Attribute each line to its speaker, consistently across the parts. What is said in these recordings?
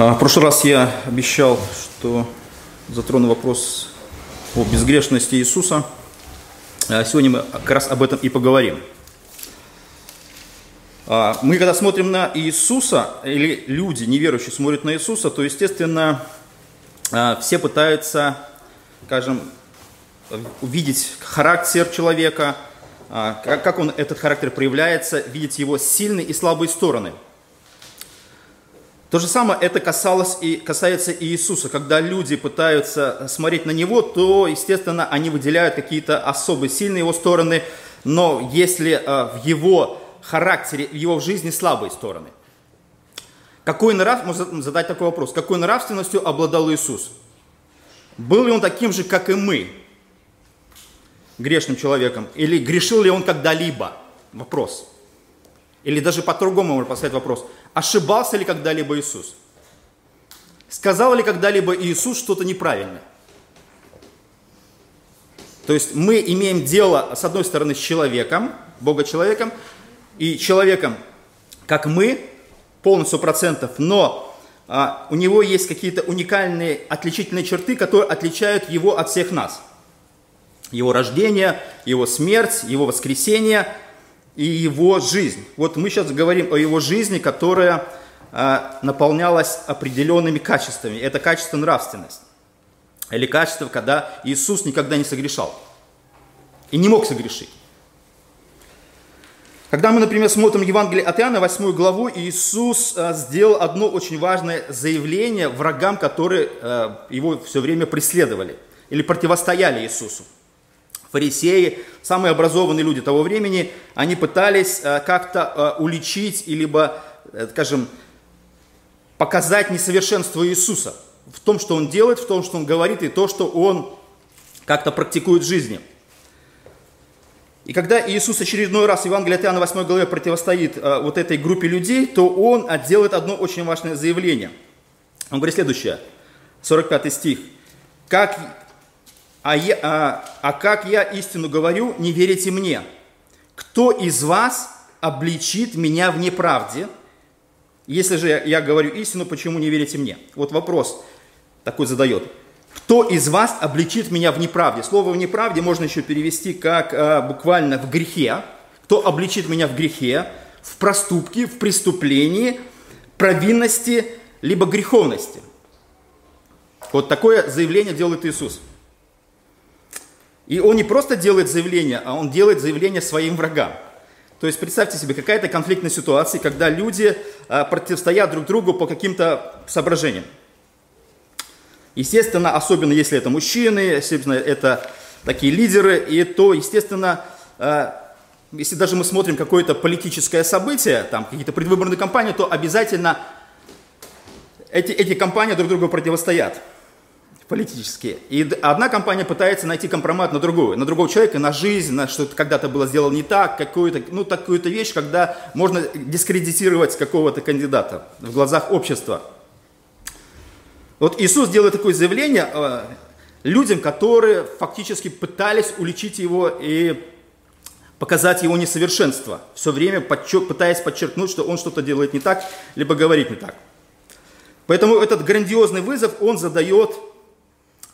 Speaker 1: А, в прошлый раз я обещал, что затрону вопрос о безгрешности Иисуса. А сегодня мы как раз об этом и поговорим. А, мы когда смотрим на Иисуса, или люди, неверующие, смотрят на Иисуса, то, естественно, все пытаются, скажем, увидеть характер человека, как он, этот характер проявляется, видеть его сильные и слабые стороны – то же самое это касалось и касается и Иисуса. Когда люди пытаются смотреть на Него, то, естественно, они выделяют какие-то особые сильные его стороны, но если э, в его характере, в его жизни слабые стороны. Какой нрав, можно задать такой вопрос, какой нравственностью обладал Иисус? Был ли он таким же, как и мы, грешным человеком? Или грешил ли он когда-либо? Вопрос. Или даже по-другому можно поставить вопрос. Ошибался ли когда-либо Иисус? Сказал ли когда-либо Иисус что-то неправильное? То есть мы имеем дело, с одной стороны, с человеком, Бога-человеком, и человеком, как мы, полностью процентов, но а, у него есть какие-то уникальные отличительные черты, которые отличают его от всех нас. Его рождение, его смерть, его воскресение – и его жизнь. Вот мы сейчас говорим о его жизни, которая а, наполнялась определенными качествами. Это качество нравственность. Или качество, когда Иисус никогда не согрешал. И не мог согрешить. Когда мы, например, смотрим Евангелие от Иоанна, 8 главу, Иисус а, сделал одно очень важное заявление врагам, которые а, его все время преследовали или противостояли Иисусу фарисеи, самые образованные люди того времени, они пытались э, как-то э, уличить, либо, э, скажем, показать несовершенство Иисуса в том, что Он делает, в том, что Он говорит, и то, что Он как-то практикует в жизни. И когда Иисус очередной раз в Евангелии от Иоанна 8 главе противостоит вот этой группе людей, то Он делает одно очень важное заявление. Он говорит следующее, 45 стих. «Как а, я, а, а как я истину говорю, не верите мне. Кто из вас обличит меня в неправде? Если же я, говорю истину, почему не верите мне? Вот вопрос такой задает. Кто из вас обличит меня в неправде? Слово в неправде можно еще перевести как а, буквально в грехе. Кто обличит меня в грехе, в проступке, в преступлении, провинности, либо греховности? Вот такое заявление делает Иисус. И он не просто делает заявление, а он делает заявление своим врагам. То есть представьте себе, какая-то конфликтная ситуация, когда люди а, противостоят друг другу по каким-то соображениям. Естественно, особенно если это мужчины, естественно, это такие лидеры, и то, естественно, а, если даже мы смотрим какое-то политическое событие, там какие-то предвыборные кампании, то обязательно эти, эти кампании друг другу противостоят политические. И одна компания пытается найти компромат на другую, на другого человека, на жизнь, на что-то когда-то было сделано не так, какую-то, ну, такую-то вещь, когда можно дискредитировать какого-то кандидата в глазах общества. Вот Иисус делает такое заявление э, людям, которые фактически пытались уличить его и показать его несовершенство, все время подчер, пытаясь подчеркнуть, что он что-то делает не так, либо говорит не так. Поэтому этот грандиозный вызов он задает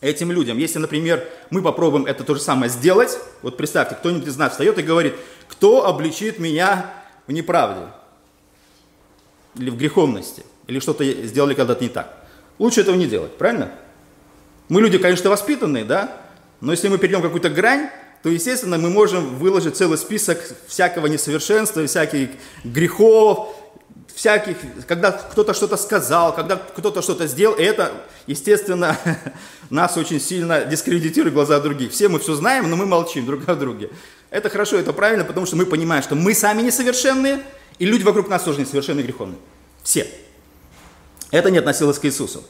Speaker 1: этим людям. Если, например, мы попробуем это то же самое сделать, вот представьте, кто-нибудь из нас встает и говорит, кто обличит меня в неправде или в греховности, или что-то сделали когда-то не так. Лучше этого не делать, правильно? Мы люди, конечно, воспитанные, да, но если мы перейдем какую-то грань, то, естественно, мы можем выложить целый список всякого несовершенства, всяких грехов, всяких, когда кто-то что-то сказал, когда кто-то что-то сделал, это, естественно, нас очень сильно дискредитирует в глаза других. Все мы все знаем, но мы молчим друг о друге. Это хорошо, это правильно, потому что мы понимаем, что мы сами несовершенные, и люди вокруг нас тоже несовершенные и греховные. Все. Это не относилось к Иисусу.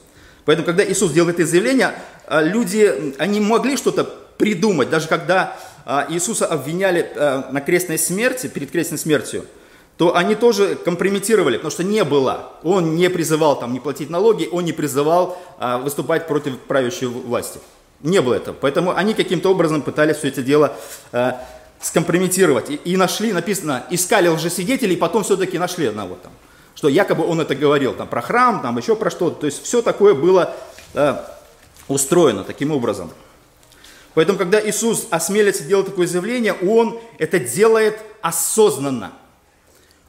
Speaker 1: Поэтому, когда Иисус делал это заявление, а, люди, они могли что-то придумать, даже когда а, Иисуса обвиняли а, на крестной смерти, перед крестной смертью, то они тоже компрометировали, потому что не было. Он не призывал там не платить налоги, он не призывал а, выступать против правящей власти. Не было этого. Поэтому они каким-то образом пытались все это дело а, скомпрометировать. И, и нашли, написано, искали лжесвидетелей, потом все-таки нашли одного там. что якобы он это говорил, там, про храм, там, еще про что-то. То есть все такое было э, устроено таким образом. Поэтому, когда Иисус осмелится делать такое заявление, Он это делает осознанно.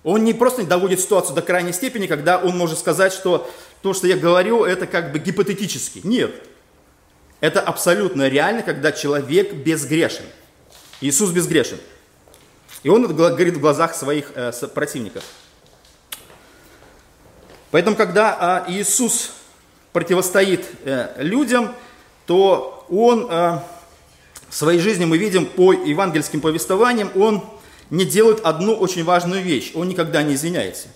Speaker 1: Он не просто доводит ситуацию до крайней степени, когда он может сказать, что то, что я говорю, это как бы гипотетически. Нет. Это абсолютно реально, когда человек безгрешен. Иисус безгрешен. И он это говорит в глазах своих э, противников. Поэтому, когда э, Иисус противостоит э, людям, то он э, в своей жизни, мы видим по евангельским повествованиям, он не делает одну очень важную вещь. Он никогда не извиняется.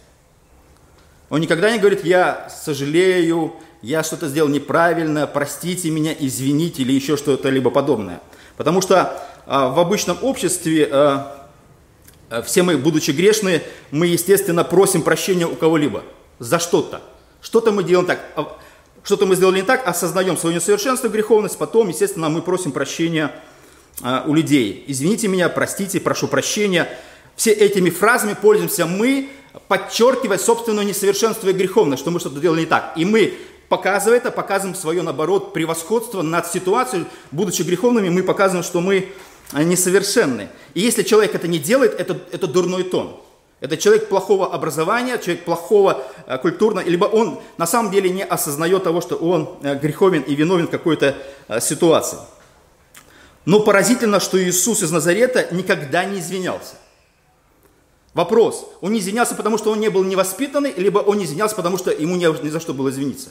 Speaker 1: Он никогда не говорит, я сожалею, я что-то сделал неправильно, простите меня, извините или еще что-то либо подобное. Потому что а, в обычном обществе а, а, все мы, будучи грешные, мы, естественно, просим прощения у кого-либо за что-то. Что-то мы делаем так, а, что-то мы сделали не так, осознаем свое несовершенство, греховность, потом, естественно, мы просим прощения а, у людей. Извините меня, простите, прошу прощения. Все этими фразами пользуемся мы, подчеркивая собственное несовершенство и греховность, что мы что-то делали не так. И мы, показывая это, показываем свое, наоборот, превосходство над ситуацией. Будучи греховными, мы показываем, что мы а, несовершенны. И если человек это не делает, это, это дурной тон. Это человек плохого образования, человек плохого э, культурного, либо он на самом деле не осознает того, что он э, греховен и виновен в какой-то э, ситуации. Но поразительно, что Иисус из Назарета никогда не извинялся. Вопрос, он не извинялся, потому что он не был невоспитанный, либо он не извинялся, потому что ему не, за что было извиниться.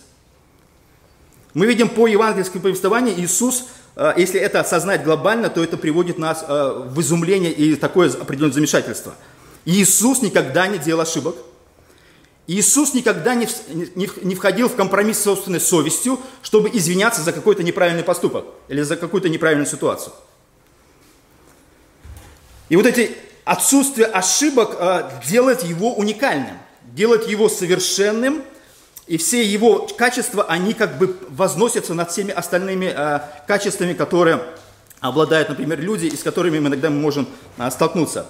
Speaker 1: Мы видим по евангельскому повествованию, Иисус, э, если это осознать глобально, то это приводит нас э, в изумление и такое определенное замешательство. Иисус никогда не делал ошибок, Иисус никогда не, не, входил в компромисс с собственной совестью, чтобы извиняться за какой-то неправильный поступок или за какую-то неправильную ситуацию. И вот эти отсутствие ошибок э, делает его уникальным, делает его совершенным, и все его качества, они как бы возносятся над всеми остальными э, качествами, которые обладают, например, люди, и с которыми мы иногда можем э, столкнуться.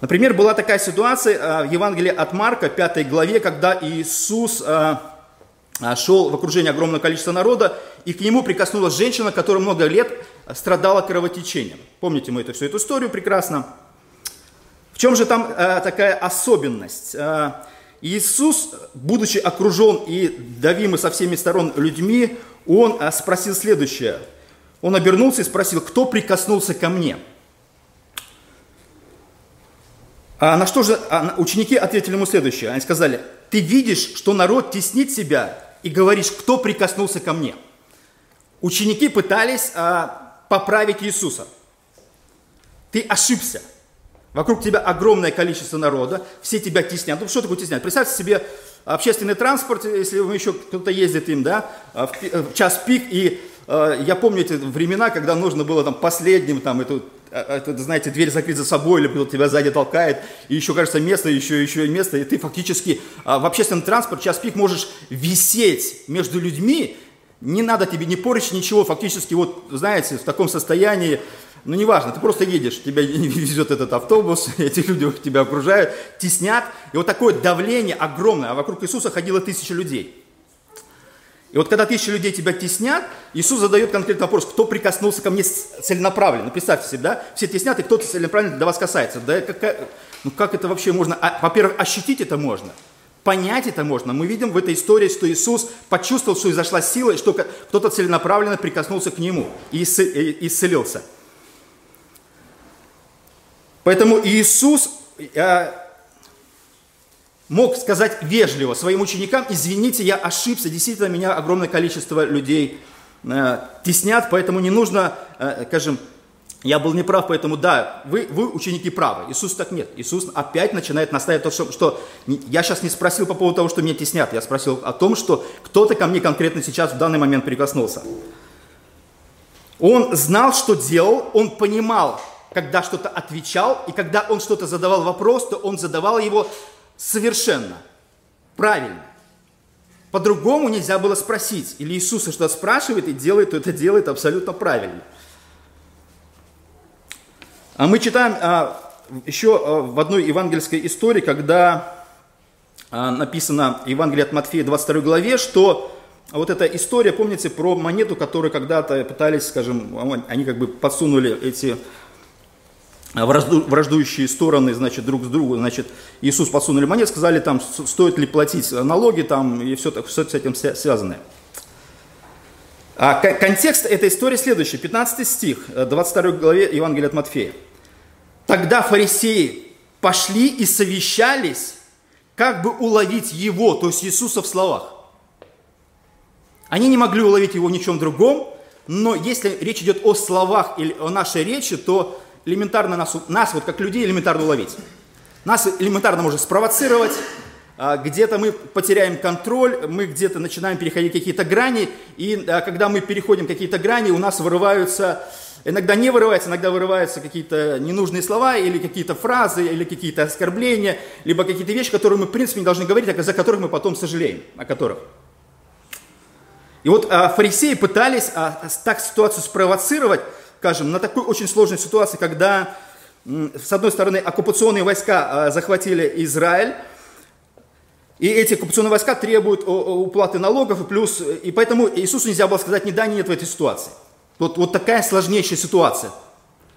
Speaker 1: Например, была такая ситуация э, в Евангелии от Марка, 5 главе, когда Иисус э, э, шел в окружении огромного количества народа, и к нему прикоснулась женщина, которая много лет страдала кровотечением. Помните мы эту, всю эту историю прекрасно. В чем же там такая особенность? Иисус, будучи окружен и давимый со всеми сторон людьми, он спросил следующее. Он обернулся и спросил, кто прикоснулся ко мне? А на что же а ученики ответили ему следующее. Они сказали, ты видишь, что народ теснит себя, и говоришь, кто прикоснулся ко мне. Ученики пытались а, поправить Иисуса. Ты ошибся. Вокруг тебя огромное количество народа, все тебя теснят. Ну что такое теснят? Представьте себе общественный транспорт, если еще кто-то ездит им, да, в, в час пик, и э, я помню эти времена, когда нужно было там последним там эту а, это, знаете, дверь закрыть за собой, или кто-то тебя сзади толкает, и еще, кажется, место, еще, еще место, и ты фактически а, в общественном транспорте час пик можешь висеть между людьми, не надо тебе не поручить ничего, фактически вот, знаете, в таком состоянии, ну, неважно, ты просто едешь, тебя везет этот автобус, эти люди тебя окружают, теснят, и вот такое давление огромное, а вокруг Иисуса ходило тысяча людей. И вот когда тысячи людей тебя теснят, Иисус задает конкретный вопрос, кто прикоснулся ко мне целенаправленно. Представьте себе, да, все теснят, и кто-то целенаправленно для вас касается. Да, какая, ну как это вообще можно? А, во-первых, ощутить это можно, понять это можно. Мы видим в этой истории, что Иисус почувствовал, что изошла сила, и что кто-то целенаправленно прикоснулся к Нему и исцелился. Поэтому Иисус э, мог сказать вежливо своим ученикам, извините, я ошибся, действительно меня огромное количество людей э, теснят, поэтому не нужно, э, скажем, я был неправ, поэтому да, вы, вы ученики правы. Иисус так нет. Иисус опять начинает настаивать то, что, что я сейчас не спросил по поводу того, что меня теснят, я спросил о том, что кто-то ко мне конкретно сейчас в данный момент прикоснулся. Он знал, что делал, он понимал, когда что-то отвечал, и когда он что-то задавал вопрос, то он задавал его совершенно, правильно. По-другому нельзя было спросить. Или Иисуса что-то спрашивает и делает, то это делает абсолютно правильно. А мы читаем а, еще э, в одной евангельской истории, когда э, написано Евангелие от Матфея 22 главе, что вот эта история, помните, про монету, которую когда-то пытались, скажем, они как бы подсунули эти враждующие стороны, значит, друг с другом, значит, Иисус подсунули монет, сказали, там, стоит ли платить налоги, там, и все, все с этим связанное. А контекст этой истории следующий, 15 стих, 22 э, главе Евангелия от Матфея. Тогда фарисеи пошли и совещались, как бы уловить его, то есть Иисуса в словах. Они не могли уловить его в чем другом, но если речь идет о словах или о нашей речи, то элементарно нас, нас вот как людей элементарно уловить. Нас элементарно может спровоцировать, а, где-то мы потеряем контроль, мы где-то начинаем переходить какие-то грани, и а, когда мы переходим какие-то грани, у нас вырываются, иногда не вырываются, иногда вырываются какие-то ненужные слова, или какие-то фразы, или какие-то оскорбления, либо какие-то вещи, которые мы, в принципе, не должны говорить, а за которых мы потом сожалеем, о которых. И вот а, фарисеи пытались так ситуацию спровоцировать, скажем, на такой очень сложной ситуации, когда, с одной стороны, оккупационные войска а, захватили Израиль, и эти оккупационные войска требуют уплаты налогов, и плюс, и поэтому Иисусу нельзя было сказать ни да, ни нет в этой ситуации. Вот, вот такая сложнейшая ситуация,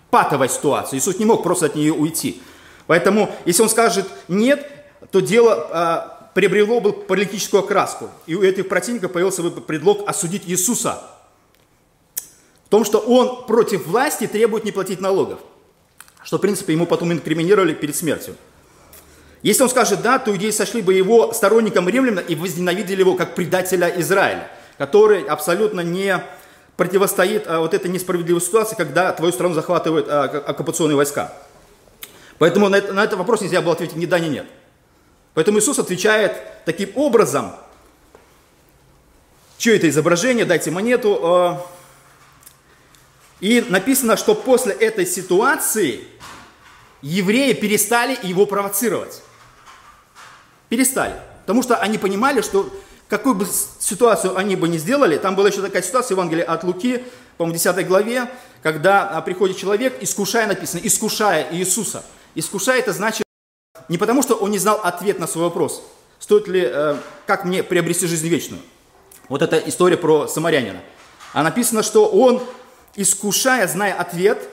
Speaker 1: патовая ситуация. Иисус не мог просто от нее уйти. Поэтому, если он скажет нет, то дело приобрело бы политическую окраску. И у этих противников появился бы предлог осудить Иисуса. Том, что он против власти требует не платить налогов. Что, в принципе, ему потом инкриминировали перед смертью. Если он скажет «да», то иудеи сошли бы его сторонником римляна и возненавидели его как предателя Израиля, который абсолютно не противостоит а, вот этой несправедливой ситуации, когда твою страну захватывают а, оккупационные войска. Поэтому на, это, на этот вопрос нельзя было ответить ни да, ни нет. Поэтому Иисус отвечает таким образом, что это изображение, дайте монету. И написано, что после этой ситуации евреи перестали его провоцировать. Перестали. Потому что они понимали, что какую бы ситуацию они бы ни сделали, там была еще такая ситуация в Евангелии от Луки, по-моему, 10 главе, когда а, приходит человек, искушая, написано, искушая Иисуса. Искушая это значит не потому, что он не знал ответ на свой вопрос, стоит ли, э, как мне приобрести жизнь вечную. Вот эта история про самарянина. А написано, что он, искушая, зная ответ,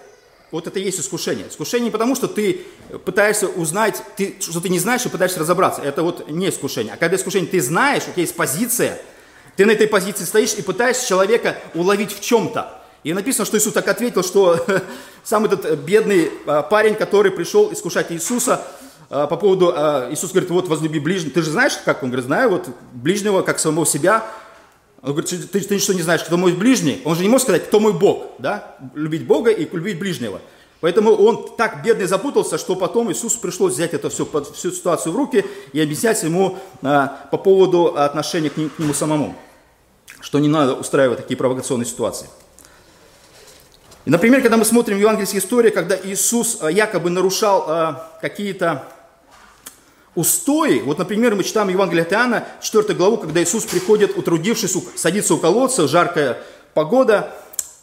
Speaker 1: вот это и есть искушение. Искушение не потому, что ты пытаешься узнать, ты, что ты не знаешь и пытаешься разобраться. Это вот не искушение. А когда искушение, ты знаешь, у тебя есть позиция, ты на этой позиции стоишь и пытаешься человека уловить в чем-то. И написано, что Иисус так ответил, что сам этот бедный а, парень, который пришел искушать Иисуса, а, по поводу, а, Иисус говорит, вот возлюби ближнего. Ты же знаешь, как? Он говорит, знаю, вот ближнего, как самого себя. Он говорит, ты, ты что не знаешь, кто мой ближний? Он же не может сказать, кто мой Бог, да? Любить Бога и любить ближнего. Поэтому он так бедный запутался, что потом Иисус пришлось взять это все, всю ситуацию в руки и объяснять ему а, по поводу отношения к, ним, к нему самому. Что не надо устраивать такие провокационные ситуации. И, например, когда мы смотрим евангельские истории, когда Иисус якобы нарушал какие-то устои. Вот, например, мы читаем Евангелие от Иоанна, 4 главу, когда Иисус приходит, утрудившись, садится у колодца, жаркая погода,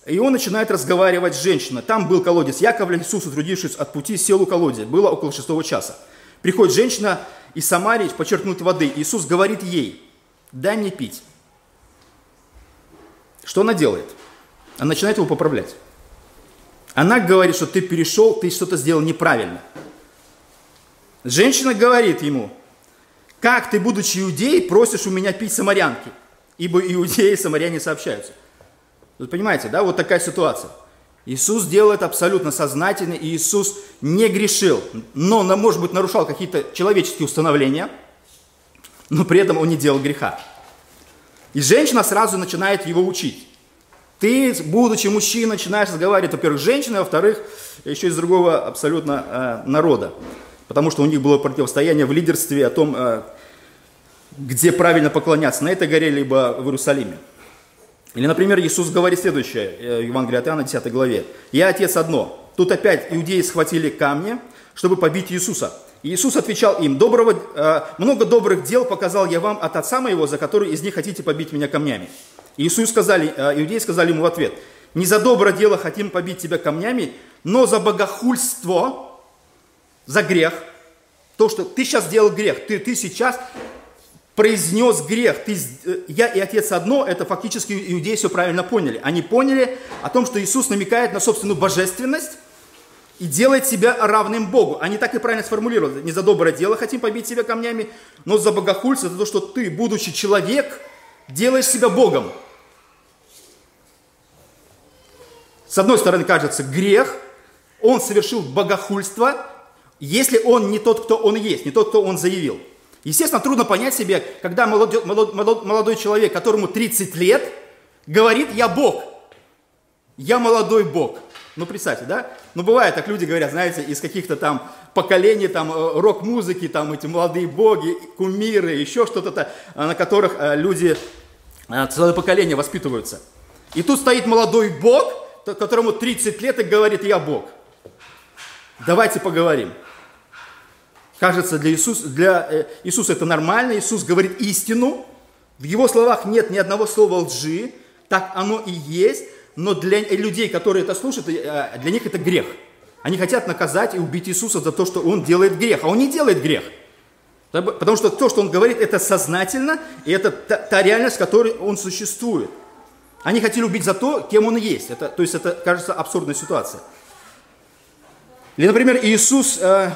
Speaker 1: и он начинает разговаривать с женщиной. Там был колодец Яковля, Иисус, утрудившись от пути, сел у колодца. Было около шестого часа. Приходит женщина из Самарии почерпнуть воды. Иисус говорит ей, дай мне пить. Что она делает? Она начинает его поправлять. Она говорит, что ты перешел, ты что-то сделал неправильно. Женщина говорит ему, как ты, будучи иудеей, просишь у меня пить самарянки? Ибо иудеи и самаряне сообщаются. Вы понимаете, да, вот такая ситуация. Иисус делает абсолютно сознательно, и Иисус не грешил, но, может быть, нарушал какие-то человеческие установления, но при этом он не делал греха. И женщина сразу начинает его учить. Ты, будучи мужчиной, начинаешь разговаривать, во-первых, с женщиной, а во-вторых, еще из другого абсолютно э, народа потому что у них было противостояние в лидерстве о том, э, где правильно поклоняться, на этой горе, либо в Иерусалиме. Или, например, Иисус говорит следующее, э, Евангелие от Иоанна, 10 главе. «Я Отец одно». Тут опять иудеи схватили камни, чтобы побить Иисуса. И Иисус отвечал им, Доброго, э, много добрых дел показал я вам от Отца моего, за которые из них хотите побить меня камнями. Иисус сказали, иудеи сказали ему в ответ, не за доброе дело хотим побить тебя камнями, но за богохульство за грех, то, что ты сейчас сделал грех, ты, ты сейчас произнес грех, ты, э, я и отец одно, это фактически иудеи все правильно поняли. Они поняли о том, что Иисус намекает на собственную божественность и делает себя равным Богу. Они так и правильно сформулировали. Не за доброе дело хотим побить себя камнями, но за богохульство, за то, что ты, будучи человек, делаешь себя Богом. С одной стороны, кажется, грех, он совершил богохульство, если он не тот, кто он есть, не тот, кто он заявил – Естественно, трудно понять себе, когда молодой, молодой, молодой человек, которому 30 лет, говорит «я Бог». «Я молодой Бог». Ну, представьте, да? Ну, бывает, так люди говорят, знаете, из каких-то там поколений, там, э, рок-музыки, там, эти молодые боги, кумиры, еще что-то, э, на которых э, люди, целое поколение воспитываются. И тут стоит молодой Бог, которому 30 лет и говорит, я Бог. Давайте поговорим. Кажется, для Иисуса, для э, Иисуса это нормально, Иисус говорит истину, в его словах нет ни одного слова лжи, так оно и есть, но для людей, которые это слушают, э, для них это грех. Они хотят наказать и убить Иисуса за то, что он делает грех, а он не делает грех. Потому что то, что он говорит, это сознательно, и это та, та реальность, в которой он существует. Они хотели убить за то, кем он есть. Это, то есть это, кажется, абсурдная ситуация. Или, например, Иисус э,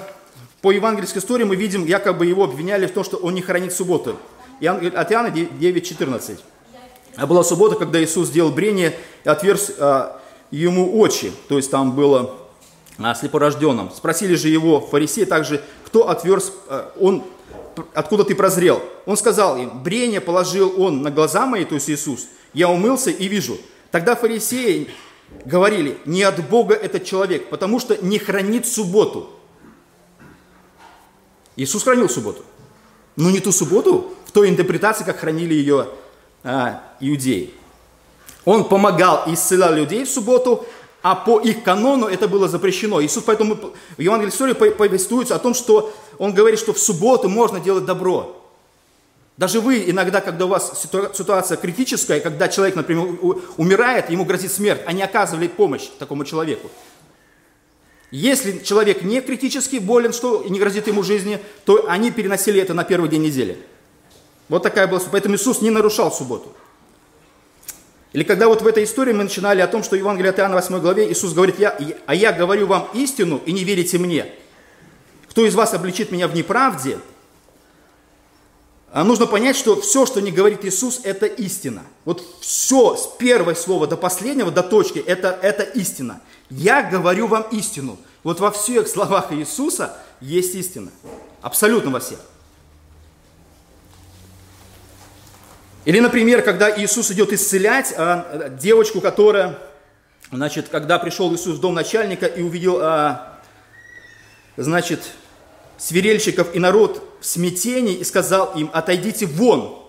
Speaker 1: по евангельской истории мы видим, якобы его обвиняли в том, что он не хранит субботу. От Иоанна 9.14. А была суббота, когда Иисус сделал брение и отверз а, ему очи. То есть там было а, слепорожденным. Спросили же его фарисеи также, кто отверз, а, он, откуда ты прозрел? Он сказал им, брение положил он на глаза мои, то есть Иисус. Я умылся и вижу. Тогда фарисеи говорили, не от Бога этот человек, потому что не хранит субботу. Иисус хранил субботу. Но не ту субботу, в той интерпретации, как хранили ее а, иудеи. Он помогал и исцелял людей в субботу, а по их канону это было запрещено. Иисус поэтому в Евангелии истории повествуется о том, что он говорит, что в субботу можно делать добро. Даже вы иногда, когда у вас ситуация критическая, когда человек, например, умирает, ему грозит смерть, а не оказывали помощь такому человеку. Если человек не критически болен, что не грозит ему жизни, то они переносили это на первый день недели. Вот такая была Поэтому Иисус не нарушал субботу. Или когда вот в этой истории мы начинали о том, что Евангелие от Иоанна 8 главе Иисус говорит, я, а я говорю вам истину и не верите мне. Кто из вас обличит меня в неправде? А нужно понять, что все, что не говорит Иисус, это истина. Вот все с первого слова до последнего, до точки, это, это истина. Я говорю вам истину. Вот во всех словах Иисуса есть истина. Абсолютно во всех. Или, например, когда Иисус идет исцелять а, девочку, которая, значит, когда пришел Иисус в дом начальника и увидел, а, значит, свирельщиков и народ в смятении и сказал им, отойдите вон,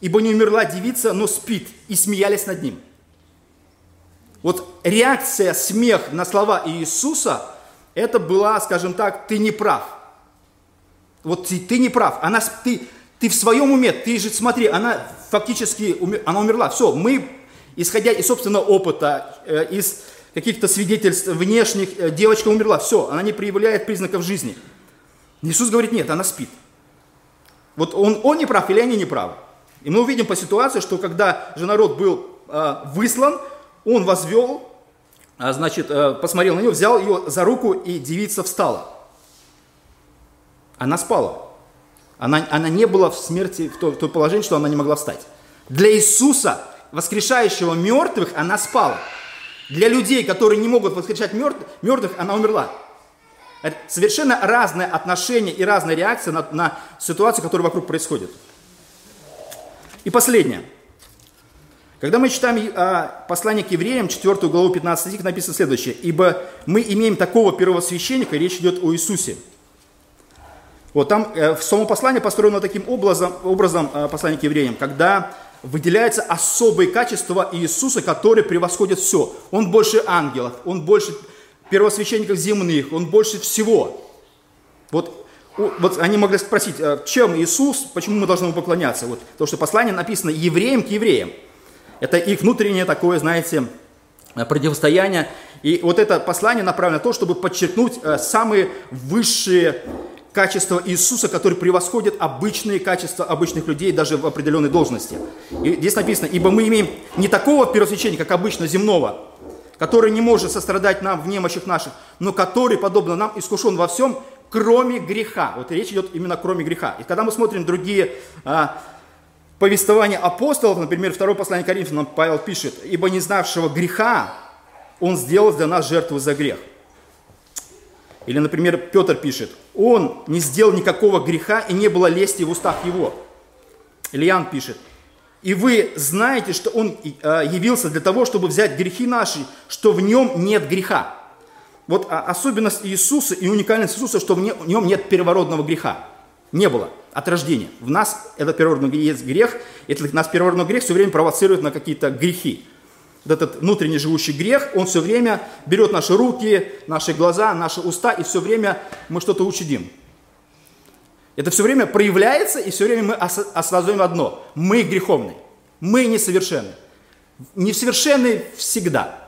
Speaker 1: ибо не умерла девица, но спит, и смеялись над ним. Вот реакция, смех на слова Иисуса, это была, скажем так, ты не прав. Вот ты, ты не прав. Она, ты, ты в своем уме, ты же смотри, она фактически умер, она умерла. Все, мы, исходя из собственного опыта, э, из каких-то свидетельств внешних, э, девочка умерла. Все, она не проявляет признаков жизни. Иисус говорит, нет, она спит. Вот он, он не прав или они не правы. И мы увидим по ситуации, что когда же народ был э, выслан, он возвел, а, значит, э, посмотрел на нее, взял ее за руку, и девица встала. Она спала. Она, она не была в смерти, в том, в том положении, что она не могла встать. Для Иисуса, воскрешающего мертвых, она спала. Для людей, которые не могут воскрешать мертвых, мертвых она умерла. Совершенно разное отношение и разная реакция на, на ситуацию, которая вокруг происходит. И последнее. Когда мы читаем а, послание к евреям, 4 главу 15 стих, написано следующее. «Ибо мы имеем такого первосвященника, речь идет о Иисусе». Вот там э, в самом послании построено таким образом, образом э, послание к евреям, когда выделяются особые качества Иисуса, которые превосходят все. Он больше ангелов, он больше первосвященников земных, он больше всего. Вот, вот они могли спросить, «А чем Иисус, почему мы должны ему поклоняться? Вот, то, что послание написано евреям к евреям – это их внутреннее такое, знаете, противостояние. И вот это послание направлено на то, чтобы подчеркнуть э, самые высшие качества Иисуса, которые превосходят обычные качества обычных людей даже в определенной должности. И здесь написано, ибо мы имеем не такого первосвященника, как обычно земного, который не может сострадать нам в немощах наших, но который, подобно нам, искушен во всем, кроме греха. Вот речь идет именно кроме греха. И когда мы смотрим другие а, повествования апостолов, например, второе послание Коринфянам Павел пишет, «Ибо не знавшего греха он сделал для нас жертву за грех». Или, например, Петр пишет, «Он не сделал никакого греха, и не было лести в устах его». Ильян пишет, «И вы знаете, что он а, явился для того, чтобы взять грехи наши, что в нем нет греха». Вот особенность Иисуса и уникальность Иисуса, что в нем нет первородного греха. Не было от рождения. В нас этот первородный грех, этот нас первородный грех все время провоцирует на какие-то грехи. Вот этот внутренний живущий грех, он все время берет наши руки, наши глаза, наши уста, и все время мы что-то учудим. Это все время проявляется, и все время мы осознаем одно. Мы греховны. Мы несовершенны. Несовершенны всегда.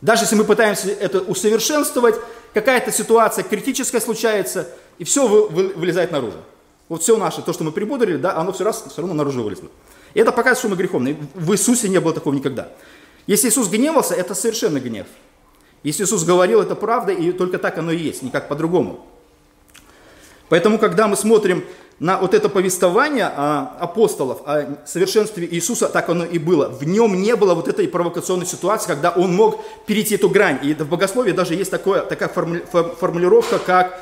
Speaker 1: Даже если мы пытаемся это усовершенствовать, какая-то ситуация критическая случается, и все вылезает наружу. Вот все наше, то, что мы прибудрили, да, оно все раз все равно наружу вылезло. И это показывает, что мы греховны. В Иисусе не было такого никогда. Если Иисус гневался, это совершенно гнев. Если Иисус говорил, это правда, и только так оно и есть, никак по-другому. Поэтому, когда мы смотрим на вот это повествование а, апостолов о совершенстве Иисуса, так оно и было. В нем не было вот этой провокационной ситуации, когда он мог перейти эту грань. И в богословии даже есть такое, такая формулировка, как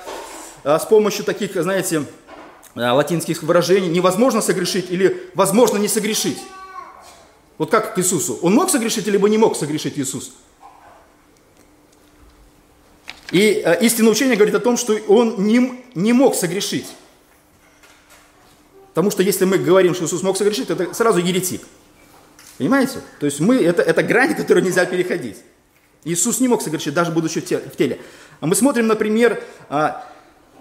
Speaker 1: а, с помощью таких, знаете, а, латинских выражений невозможно согрешить или возможно не согрешить. Вот как к Иисусу. Он мог согрешить, либо не мог согрешить Иисус? И э, истинное учение говорит о том, что он не, не мог согрешить. Потому что если мы говорим, что Иисус мог согрешить, это сразу еретик. Понимаете? То есть мы, это, это грань, которую нельзя переходить. Иисус не мог согрешить, даже будучи в теле. А мы смотрим, например, а,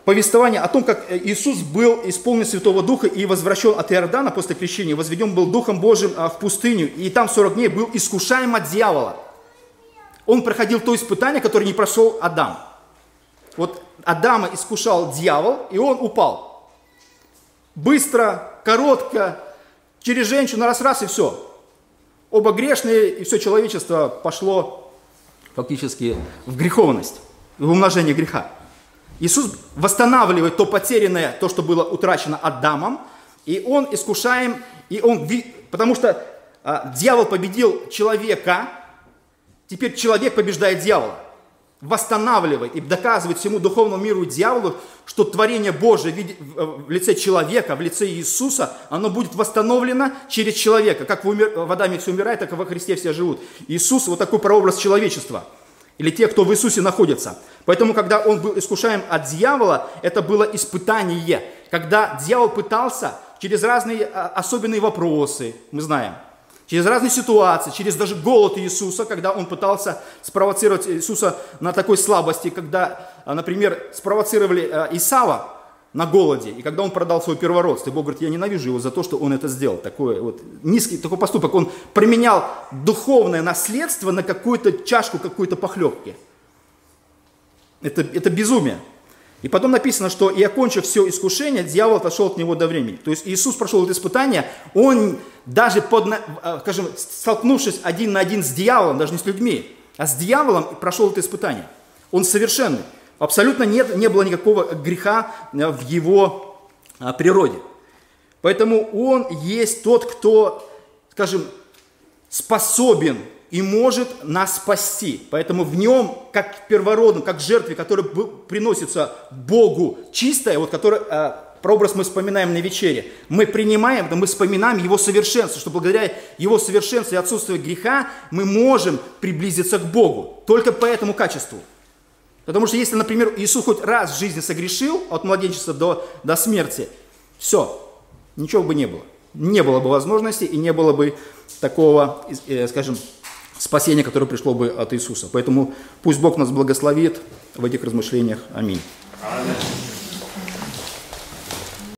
Speaker 1: повествование о том, как Иисус был исполнен Святого Духа и возвращен от Иордана после крещения, возведен был Духом Божьим а, в пустыню, и там 40 дней был искушаем от дьявола. Он проходил то испытание, которое не прошел Адам. Вот Адама искушал дьявол, и он упал быстро, коротко, через женщину раз-раз и все. Оба грешные, и все человечество пошло фактически в греховность, в умножение греха. Иисус восстанавливает то потерянное, то, что было утрачено Адамом, и он искушаем, и он, потому что а, дьявол победил человека, теперь человек побеждает дьявола восстанавливает и доказывает всему духовному миру и дьяволу, что творение Божие в лице человека, в лице Иисуса, оно будет восстановлено через человека. Как в, умер... в Адаме все умирает, так и во Христе все живут. Иисус вот такой прообраз человечества. Или те, кто в Иисусе находится. Поэтому, когда он был искушаем от дьявола, это было испытание. Когда дьявол пытался через разные а, особенные вопросы, мы знаем, через разные ситуации, через даже голод Иисуса, когда он пытался спровоцировать Иисуса на такой слабости, когда, а, например, спровоцировали а, Исава на голоде, и когда он продал свой первородство, Бог говорит, я ненавижу его за то, что он это сделал. Такой вот низкий такой поступок. Он применял духовное наследство на какую-то чашку какой-то похлебки. Это, это безумие. И потом написано, что и окончив все искушение, дьявол отошел от него до времени. То есть Иисус прошел это испытание, он даже под, э, скажем, столкнувшись один на один с дьяволом, даже не с людьми, а с дьяволом прошел это испытание. Он совершенный. Абсолютно нет, не было никакого греха э, в его э, природе. Поэтому он есть тот, кто, скажем, способен и может нас спасти. Поэтому в нем, как первородном, как жертве, которая приносится Богу чистая, вот которая, э, прообраз мы вспоминаем на вечере, мы принимаем, мы вспоминаем Его совершенство, что благодаря Его совершенству и отсутствию греха мы можем приблизиться к Богу. Только по этому качеству. Потому что если, например, Иисус хоть раз в жизни согрешил от младенчества до, до смерти, все, ничего бы не было. Не было бы возможности и не было бы такого, э, скажем, спасение, которое пришло бы от Иисуса. Поэтому пусть Бог нас благословит в этих размышлениях. Аминь.